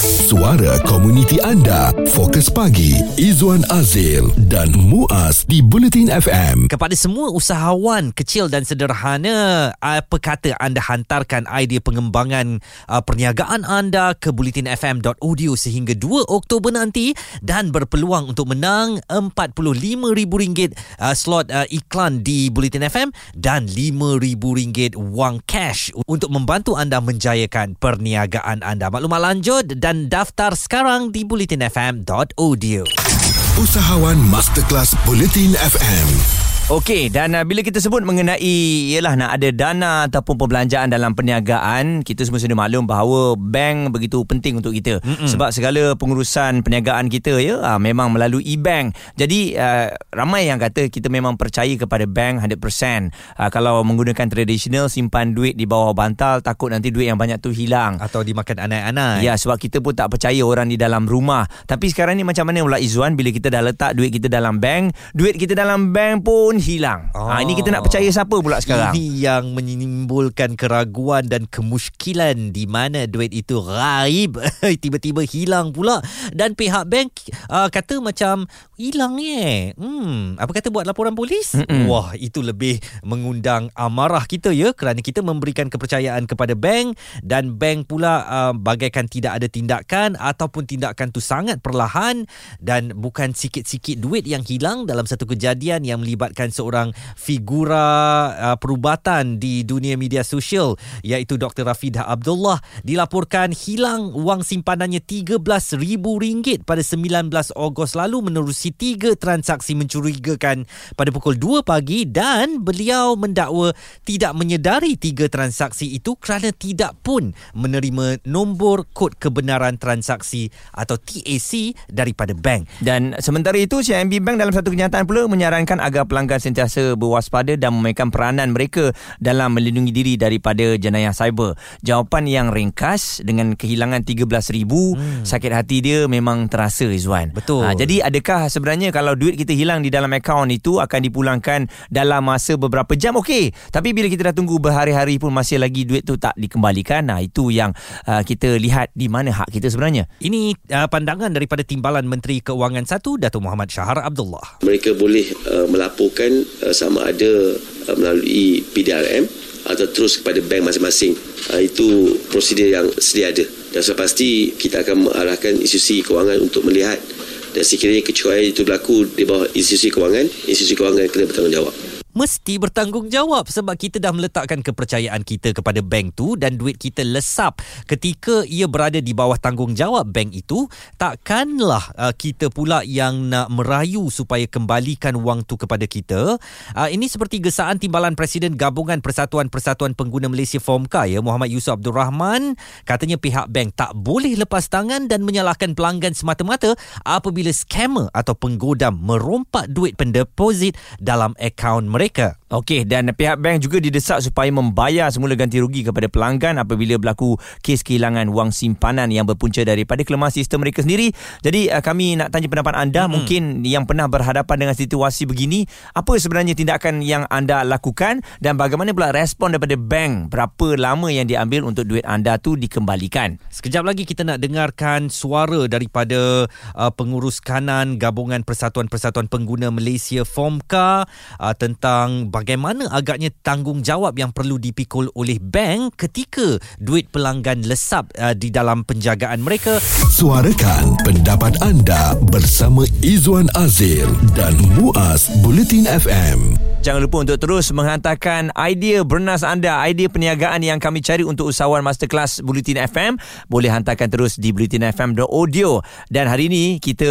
Suara komuniti anda. Fokus pagi. Izwan Azil dan Muaz di Bulletin FM. Kepada semua usahawan kecil dan sederhana, apa kata anda hantarkan idea pengembangan uh, perniagaan anda ke bulletinfm.audio sehingga 2 Oktober nanti dan berpeluang untuk menang RM45,000 uh, slot uh, iklan di Bulletin FM dan RM5,000 wang cash untuk membantu anda menjayakan perniagaan anda. Maklumat lanjut dan daftar sekarang di bulletinfm.audio. Usahawan Masterclass Bulletin FM. Okey dan uh, bila kita sebut mengenai ialah nak ada dana ataupun perbelanjaan dalam perniagaan kita semua sudah maklum bahawa bank begitu penting untuk kita Mm-mm. sebab segala pengurusan perniagaan kita ya uh, memang melalui e-bank. Jadi uh, ramai yang kata kita memang percaya kepada bank 100%. Uh, kalau menggunakan tradisional simpan duit di bawah bantal takut nanti duit yang banyak tu hilang atau dimakan anak-anak. Ya sebab kita pun tak percaya orang di dalam rumah. Tapi sekarang ni macam mana pula Izzuan bila kita dah letak duit kita dalam bank, duit kita dalam bank pun hilang. Oh. Ha ini kita nak percaya siapa pula sekarang? Ini yang menimbulkan keraguan dan kemusykilan di mana duit itu gaib tiba-tiba hilang pula dan pihak bank uh, kata macam hilang eh. Hmm, apa kata buat laporan polis? Mm-mm. Wah, itu lebih mengundang amarah kita ya kerana kita memberikan kepercayaan kepada bank dan bank pula uh, bagaikan tidak ada tindakan ataupun tindakan tu sangat perlahan dan bukan sikit-sikit duit yang hilang dalam satu kejadian yang melibatkan seorang figura uh, perubatan di dunia media sosial iaitu Dr. Rafidah Abdullah dilaporkan hilang wang simpanannya RM13,000 pada 19 Ogos lalu menerusi tiga transaksi mencurigakan pada pukul 2 pagi dan beliau mendakwa tidak menyedari tiga transaksi itu kerana tidak pun menerima nombor kod kebenaran transaksi atau TAC daripada bank. Dan sementara itu CIMB Bank dalam satu kenyataan pula menyarankan agar pelanggan sentiasa berwaspada dan memainkan peranan mereka dalam melindungi diri daripada jenayah cyber. Jawapan yang ringkas dengan kehilangan 13,000 hmm. sakit hati dia memang terasa Izwan. Betul. Ha, jadi adakah sebenarnya kalau duit kita hilang di dalam akaun itu akan dipulangkan dalam masa beberapa jam okey. Tapi bila kita dah tunggu berhari-hari pun masih lagi duit tu tak dikembalikan. Nah itu yang uh, kita lihat di mana hak kita sebenarnya. Ini uh, pandangan daripada Timbalan Menteri Keuangan 1 Datuk Muhammad Syahar Abdullah. Mereka boleh uh, melaporkan uh, sama ada uh, melalui PDRM atau terus kepada bank masing-masing. Uh, itu prosedur yang sedia ada. Dan sudah pasti kita akan mengarahkan institusi kewangan untuk melihat dan sekiranya kecuaian itu berlaku di bawah institusi kewangan, institusi kewangan kena bertanggungjawab mesti bertanggungjawab sebab kita dah meletakkan kepercayaan kita kepada bank tu dan duit kita lesap. Ketika ia berada di bawah tanggungjawab bank itu takkanlah uh, kita pula yang nak merayu supaya kembalikan wang tu kepada kita. Uh, ini seperti gesaan timbalan Presiden Gabungan Persatuan-Persatuan Pengguna Malaysia FOMKA ya Muhammad Yusof Abdul Rahman. Katanya pihak bank tak boleh lepas tangan dan menyalahkan pelanggan semata-mata apabila scammer atau penggodam merompak duit pendeposit dalam akaun mereka mereka. Okey dan pihak bank juga didesak supaya membayar semula ganti rugi kepada pelanggan apabila berlaku kes kehilangan wang simpanan yang berpunca daripada kelemahan sistem mereka sendiri. Jadi uh, kami nak tanya pendapat anda hmm. mungkin yang pernah berhadapan dengan situasi begini, apa sebenarnya tindakan yang anda lakukan dan bagaimana pula respon daripada bank? Berapa lama yang diambil untuk duit anda tu dikembalikan? Sekejap lagi kita nak dengarkan suara daripada uh, pengurus kanan Gabungan Persatuan-Persatuan Pengguna Malaysia FOMKA uh, tentang bagaimana agaknya tanggungjawab yang perlu dipikul oleh bank ketika duit pelanggan lesap uh, di dalam penjagaan mereka. Suarakan pendapat anda bersama Izwan Azir dan Muaz Bulletin FM. Jangan lupa untuk terus menghantarkan idea bernas anda, idea perniagaan yang kami cari untuk usahawan masterclass Bulletin FM. Boleh hantarkan terus di bulletinfm.audio. Dan hari ini kita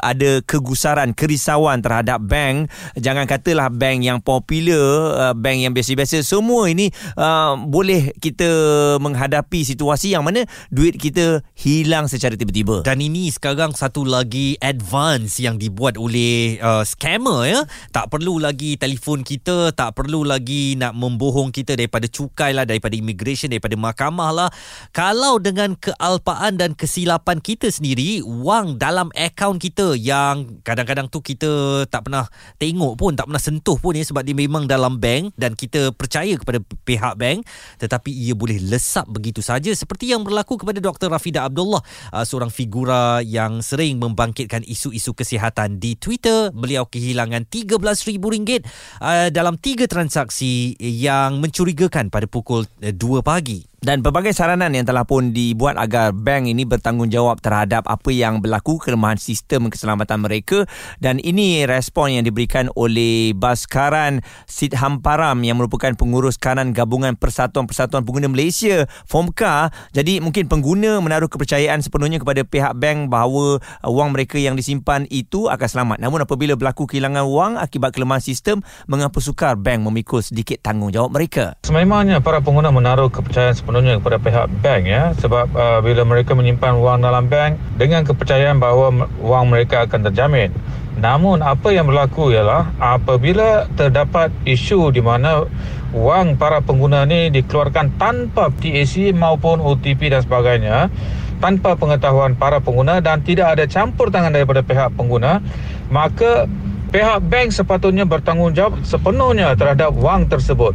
ada kegusaran, kerisauan terhadap bank. Jangan katalah bank yang popular, uh, bank yang biasa-biasa. Semua ini uh, boleh kita menghadapi situasi yang mana duit kita hilang secara tiba-tiba. Dan ini sekarang satu lagi advance yang dibuat oleh uh, scammer ya. Tak perlu lagi telefon telefon kita tak perlu lagi nak membohong kita daripada cukai lah daripada immigration daripada mahkamah lah. Kalau dengan kealpaan dan kesilapan kita sendiri wang dalam akaun kita yang kadang-kadang tu kita tak pernah tengok pun tak pernah sentuh pun ya sebab dia memang dalam bank dan kita percaya kepada pihak bank tetapi ia boleh lesap begitu saja. Seperti yang berlaku kepada Dr. Rafida Abdullah uh, seorang figura yang sering membangkitkan isu-isu kesihatan di Twitter. Beliau kehilangan RM13,000 uh, dalam tiga transaksi yang mencurigakan pada pukul uh, 2 pagi. Dan pelbagai saranan yang telah pun dibuat agar bank ini bertanggungjawab terhadap apa yang berlaku kelemahan sistem keselamatan mereka. Dan ini respon yang diberikan oleh Baskaran Sid Hamparam yang merupakan pengurus kanan gabungan Persatuan-Persatuan Pengguna Malaysia FOMKA jadi mungkin pengguna menaruh kepercayaan sepenuhnya kepada pihak bank bahawa wang mereka yang disimpan itu akan selamat. Namun apabila berlaku kehilangan wang akibat kelemahan sistem mengapa sukar bank memikul sedikit tanggungjawab mereka? Sememangnya para pengguna menaruh kepercayaan sepenuhnya kepada pihak bank ya sebab uh, bila mereka menyimpan wang dalam bank dengan kepercayaan bahawa wang mereka akan terjamin. Namun apa yang berlaku ialah apabila terdapat isu di mana wang para pengguna ni dikeluarkan tanpa TAC maupun OTP dan sebagainya tanpa pengetahuan para pengguna dan tidak ada campur tangan daripada pihak pengguna maka pihak bank sepatutnya bertanggungjawab sepenuhnya terhadap wang tersebut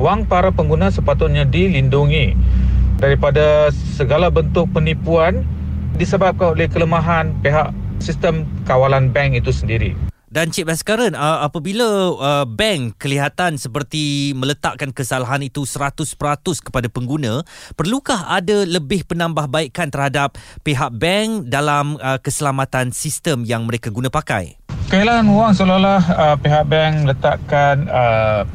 wang para pengguna sepatutnya dilindungi daripada segala bentuk penipuan disebabkan oleh kelemahan pihak sistem kawalan bank itu sendiri. Dan Cik Baskaran, uh, apabila uh, bank kelihatan seperti meletakkan kesalahan itu 100% kepada pengguna, perlukah ada lebih penambahbaikan terhadap pihak bank dalam uh, keselamatan sistem yang mereka guna pakai? Kehilangan wang seolah-olah uh, pihak bank letakkan uh,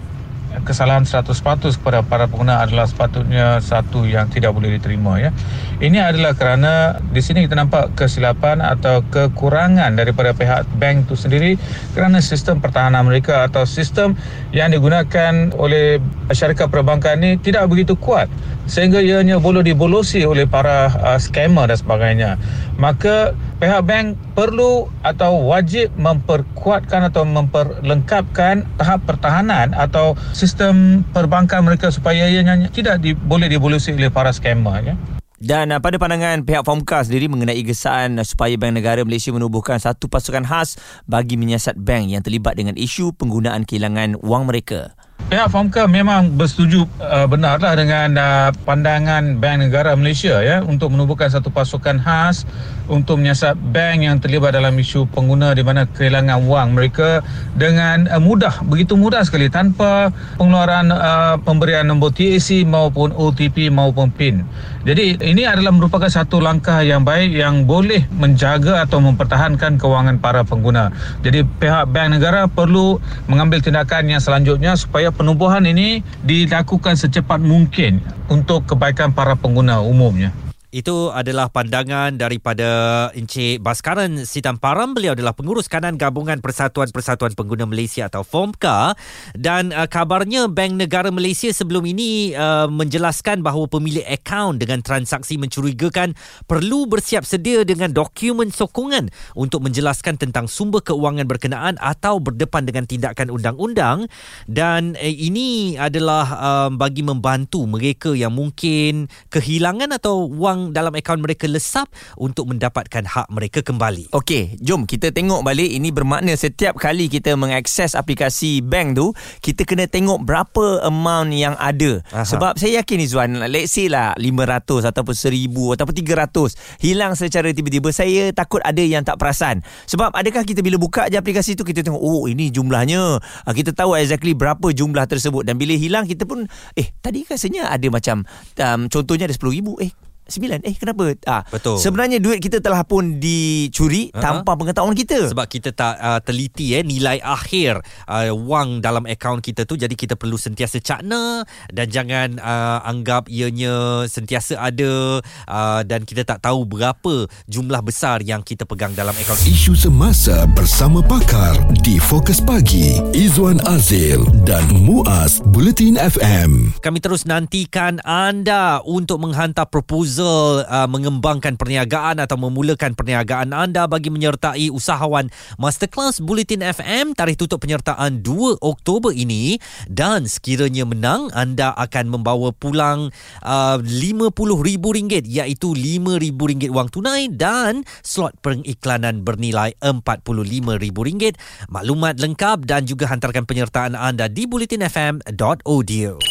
kesalahan 100% kepada para pengguna adalah sepatutnya satu yang tidak boleh diterima ya. Ini adalah kerana di sini kita nampak kesilapan atau kekurangan daripada pihak bank itu sendiri kerana sistem pertahanan mereka atau sistem yang digunakan oleh syarikat perbankan ini tidak begitu kuat sehingga ianya boleh dibolosi oleh para uh, scammer dan sebagainya. Maka pihak bank perlu atau wajib memperkuatkan atau memperlengkapkan tahap pertahanan atau sistem perbankan mereka supaya ianya tidak di, boleh dibolosi oleh para scammer ya. Dan uh, pada pandangan pihak FOMKA sendiri mengenai gesaan uh, supaya Bank Negara Malaysia menubuhkan satu pasukan khas bagi menyiasat bank yang terlibat dengan isu penggunaan kehilangan wang mereka. Pihak FOMKA memang bersetuju uh, benarlah dengan uh, pandangan Bank Negara Malaysia ya untuk menubuhkan satu pasukan khas untuk menyiasat bank yang terlibat dalam isu pengguna di mana kehilangan wang mereka dengan uh, mudah begitu mudah sekali tanpa pengeluaran uh, pemberian nombor TAC maupun OTP maupun PIN. Jadi ini adalah merupakan satu langkah yang baik yang boleh menjaga atau mempertahankan kewangan para pengguna. Jadi pihak Bank Negara perlu mengambil tindakan yang selanjutnya supaya penubuhan ini dilakukan secepat mungkin untuk kebaikan para pengguna umumnya. Itu adalah pandangan daripada Encik Baskaran Sitamparam. Beliau adalah pengurus kanan gabungan Persatuan-Persatuan Pengguna Malaysia atau FOMKA. Dan uh, kabarnya Bank Negara Malaysia sebelum ini uh, menjelaskan bahawa pemilik akaun dengan transaksi mencurigakan perlu bersiap sedia dengan dokumen sokongan untuk menjelaskan tentang sumber keuangan berkenaan atau berdepan dengan tindakan undang-undang. Dan uh, ini adalah uh, bagi membantu mereka yang mungkin kehilangan atau wang dalam akaun mereka lesap untuk mendapatkan hak mereka kembali. Okey, jom kita tengok balik ini bermakna setiap kali kita mengakses aplikasi bank tu, kita kena tengok berapa amount yang ada. Aha. Sebab saya yakin Izwan, let's say lah 500 ataupun 1000 ataupun 300 hilang secara tiba-tiba, saya takut ada yang tak perasan. Sebab adakah kita bila buka je aplikasi tu kita tengok oh ini jumlahnya. Ah, kita tahu exactly berapa jumlah tersebut dan bila hilang kita pun eh tadi rasanya ada macam um, contohnya ada 10000 eh Sembilan? Eh kenapa? Ah, Betul. Sebenarnya duit kita telah pun dicuri uh-huh. Tanpa pengetahuan kita. Sebab kita tak uh, teliti eh Nilai akhir uh, Wang dalam akaun kita tu. Jadi kita perlu sentiasa cakna Dan jangan uh, anggap ianya Sentiasa ada uh, Dan kita tak tahu berapa Jumlah besar yang kita pegang dalam akaun. Isu semasa bersama pakar Di Fokus Pagi Izwan Azil dan Muaz Bulletin FM Kami terus nantikan anda Untuk menghantar proposal proposal uh, mengembangkan perniagaan atau memulakan perniagaan anda bagi menyertai usahawan Masterclass Bulletin FM tarikh tutup penyertaan 2 Oktober ini. Dan sekiranya menang anda akan membawa pulang uh, RM50,000 iaitu RM5,000 wang tunai dan slot pengiklanan bernilai RM45,000 maklumat lengkap dan juga hantarkan penyertaan anda di bulletinfm.audio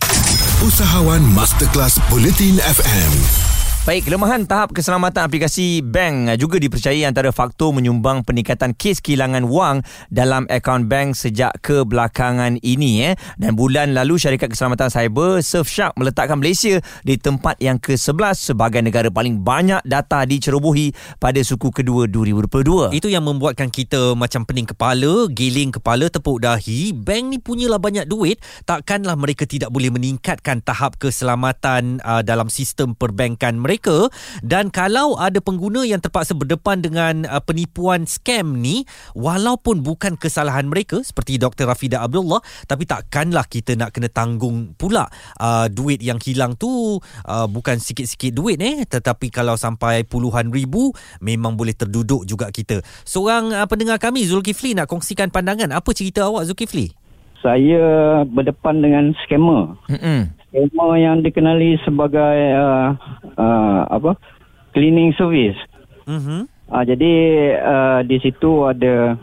Usahawan Masterclass Bulletin FM. Baik, kelemahan tahap keselamatan aplikasi bank eh, juga dipercayai antara faktor menyumbang peningkatan kes kehilangan wang dalam akaun bank sejak kebelakangan ini. Eh. Dan bulan lalu syarikat keselamatan cyber Surfshark meletakkan Malaysia di tempat yang ke-11 sebagai negara paling banyak data dicerobohi pada suku kedua 2022. Itu yang membuatkan kita macam pening kepala, giling kepala, tepuk dahi. Bank ni punyalah banyak duit, takkanlah mereka tidak boleh meningkatkan tahap keselamatan uh, dalam sistem perbankan mereka dan kalau ada pengguna yang terpaksa berdepan dengan uh, penipuan scam ni walaupun bukan kesalahan mereka seperti Dr. Rafida Abdullah tapi takkanlah kita nak kena tanggung pula uh, duit yang hilang tu uh, bukan sikit-sikit duit eh tetapi kalau sampai puluhan ribu memang boleh terduduk juga kita. Seorang uh, pendengar kami Zulkifli nak kongsikan pandangan apa cerita awak Zulkifli? saya berdepan dengan scammer. Mm-mm. Scammer yang dikenali sebagai uh, uh, apa? cleaning service. Mhm. Uh, jadi uh, di situ ada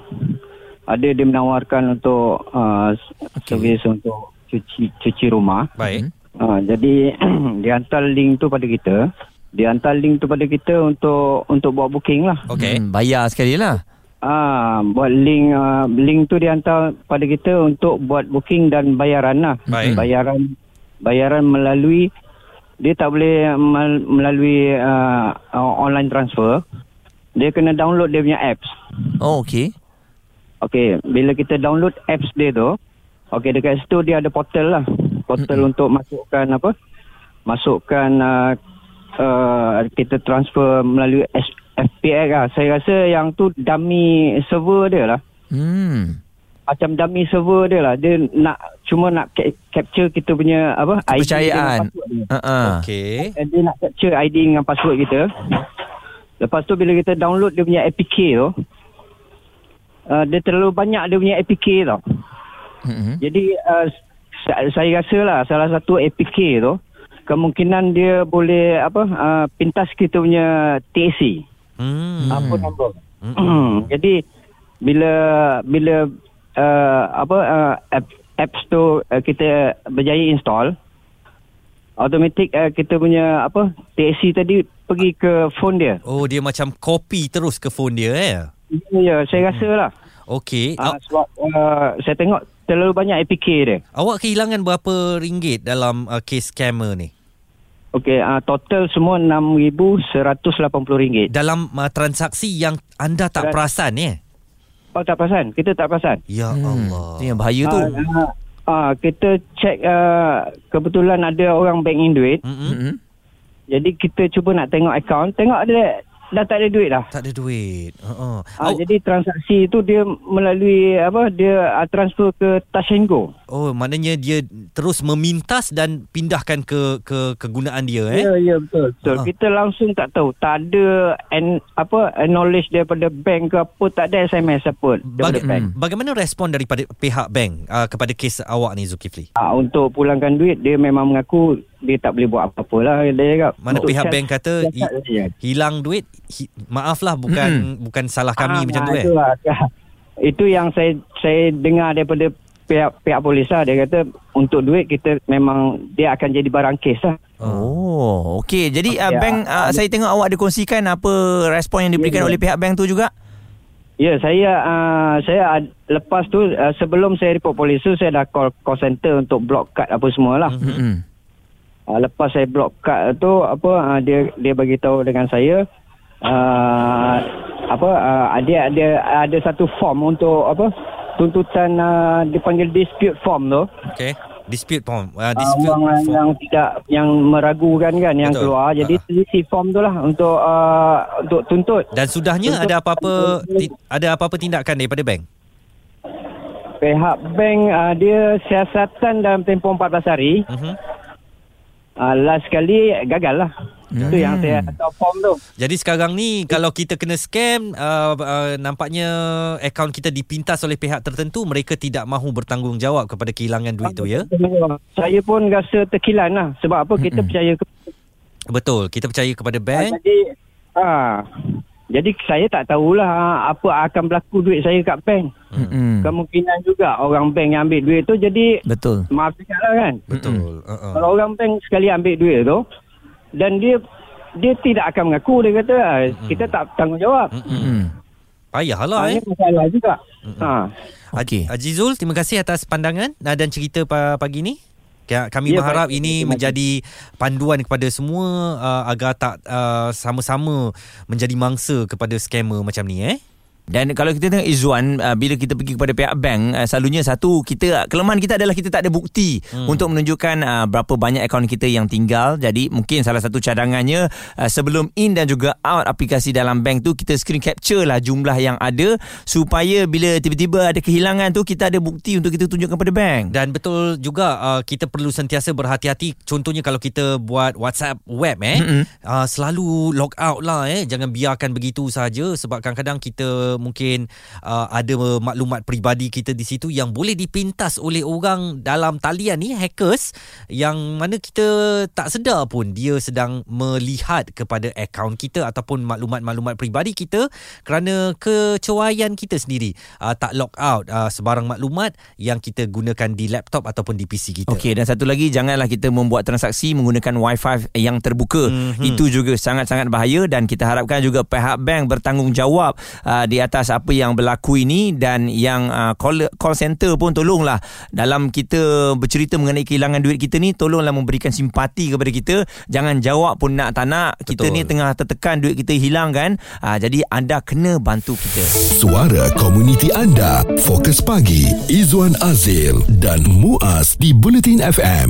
ada dia menawarkan untuk uh, okay. servis untuk cuci cuci rumah. Baik. Uh, jadi dia hantar link tu pada kita. Dia hantar link tu pada kita untuk untuk buat booking lah. Okey. Hmm, bayar sekali lah. Ah, buat link uh, link tu dia hantar pada kita untuk buat booking dan bayaran lah. Baik. Bayaran bayaran melalui dia tak boleh mel- melalui uh, uh, online transfer. Dia kena download dia punya apps. Oh, okey. Okey, bila kita download apps dia tu, okey dekat situ dia ada portal lah. Portal untuk masukkan apa? Masukkan uh, uh, kita transfer melalui S- FPX lah. Saya rasa yang tu dummy server dia lah. Hmm. Macam dummy server dia lah. Dia nak cuma nak ca- capture kita punya apa? ID Kepercayaan. dengan password dia. Uh-uh. Okey. And Dia nak capture ID dengan password kita. Lepas tu bila kita download dia punya APK tu, uh, dia terlalu banyak dia punya APK tau. Mm-hmm. Jadi uh, sa- saya rasa lah salah satu APK tu kemungkinan dia boleh apa uh, pintas kita punya TAC. Hmm. Apa nombor. Jadi bila bila uh, apa uh, app, apps tu uh, kita berjaya install automatik uh, kita punya apa TAC tadi pergi ke phone dia. Oh dia macam copy terus ke phone dia eh. Ya, ya saya rasa lah. Okey. Uh, sebab uh, saya tengok terlalu banyak APK dia. awak kehilangan berapa ringgit dalam uh, kes scammer ni? Okey, uh, total semua RM6,180. Dalam uh, transaksi yang anda tak Trans- perasan eh? Oh, tak perasan? Kita tak perasan? Ya Hmm. Allah. Itu yang bahaya tu. Ah, ah, ah, kita cek uh, kebetulan ada orang bank in duit. Mm-hmm. Jadi kita cuba nak tengok akaun. Tengok ada dah tak ada duit dah. Tak ada duit. Uh-uh. Ah, jadi transaksi tu dia melalui apa? Dia uh, transfer ke Touch and Go. Oh, maknanya dia terus memintas dan pindahkan ke ke kegunaan dia eh? Ya, ya betul. betul. Ah. Kita langsung tak tahu. Tak ada an, apa acknowledge daripada bank ke apa, tak ada SMS apa daripada Baga- bank. bagaimana respon daripada pihak bank uh, kepada kes awak ni Zulkifli? Ah, untuk pulangkan duit dia memang mengaku dia tak boleh buat apa-apa lah dia cakap. Mana Untuk pihak bank kata hi- ya. hilang duit, hi, maaflah bukan bukan salah kami Ah, macam tu eh. Itulah. Itu yang saya saya dengar daripada pihak pihak polis lah. Dia kata untuk duit kita memang dia akan jadi barang kes lah. Oh, okey. Jadi uh, Ya. bank uh, saya tengok awak ada kongsikan apa respon yang diberikan Ya, ya. oleh pihak bank tu juga? Ya, saya uh, saya ad- lepas tu uh, sebelum saya report polis tu saya dah call call center untuk block card apa semua lah. Mhm. Uh, lepas saya block card tu apa uh, dia dia bagi tahu dengan saya uh, apa uh, ada ada ada satu form untuk apa tuntutan uh, dipanggil dispute form tu. Okey. Dispute form. Uh, uh, dispute orang form. yang tidak yang meragukan kan yang Betul. keluar jadi uh. isi form tu lah untuk uh, untuk tuntut Dan sudahnya Untuk- ada apa-apa ti- ada apa-apa tindakan daripada bank? pihak bank uh, dia siasatan dalam tempoh 14 hari Mhm. Uh, last kali gagal lah Itu yang saya hantar form tu. Jadi sekarang ni kalau kita kena scam uh, uh, nampaknya akaun kita dipintas oleh pihak tertentu mereka tidak mahu bertanggungjawab kepada kehilangan duit tu ya. Saya pun rasa terkilan lah. Sebab apa kita percaya ke Betul. Kita percaya kepada bank. Jadi ha, jadi saya tak tahulah apa akan berlaku duit saya kat bank. Mm-mm. Kemungkinan juga orang bank yang ambil duit tu jadi Betul. maaf cakap lah kan. Betul. Uh-uh. Kalau orang bank sekali ambil duit tu dan dia dia tidak akan mengaku dia kata "Ah, kita tak tanggungjawab. Mm. Payahlah Ha, eh. masalah juga. Ha. Okey. Azizul, terima kasih atas pandangan uh, dan cerita pa- pagi ni. Ka- Kami Ya, berharap baik. ini menjadi panduan kepada semua uh, agar tak uh, sama-sama menjadi mangsa kepada scammer macam ni eh. Dan kalau kita tengok Izzuan uh, bila kita pergi kepada pihak bank uh, selalunya satu kita kelemahan kita adalah kita tak ada bukti hmm. untuk menunjukkan uh, berapa banyak akaun kita yang tinggal. Jadi mungkin salah satu cadangannya uh, sebelum in dan juga out aplikasi dalam bank tu kita screen capture lah jumlah yang ada supaya bila tiba-tiba ada kehilangan tu kita ada bukti untuk kita tunjukkan pada bank. Dan betul juga uh, kita perlu sentiasa berhati-hati. Contohnya kalau kita buat WhatsApp web eh, uh, selalu log out lah eh. Jangan biarkan begitu saja sebab kadang-kadang kita mungkin uh, ada maklumat peribadi kita di situ yang boleh dipintas oleh orang dalam talian ni hackers yang mana kita tak sedar pun dia sedang melihat kepada akaun kita ataupun maklumat-maklumat peribadi kita kerana kecerobohan kita sendiri uh, tak log out uh, sebarang maklumat yang kita gunakan di laptop ataupun di PC kita. Okey dan satu lagi janganlah kita membuat transaksi menggunakan wifi yang terbuka. Mhm. Mm-hmm. Itu juga sangat-sangat bahaya dan kita harapkan juga pihak bank bertanggungjawab uh, di atas apa yang berlaku ini dan yang uh, call call center pun tolonglah dalam kita bercerita mengenai kehilangan duit kita ni tolonglah memberikan simpati kepada kita. Jangan jawab pun nak tak nak. Kita Betul. ni tengah tertekan duit kita hilang kan. Uh, jadi anda kena bantu kita. Suara komuniti anda. Fokus pagi. Izwan Azil dan Muaz di Bulletin FM.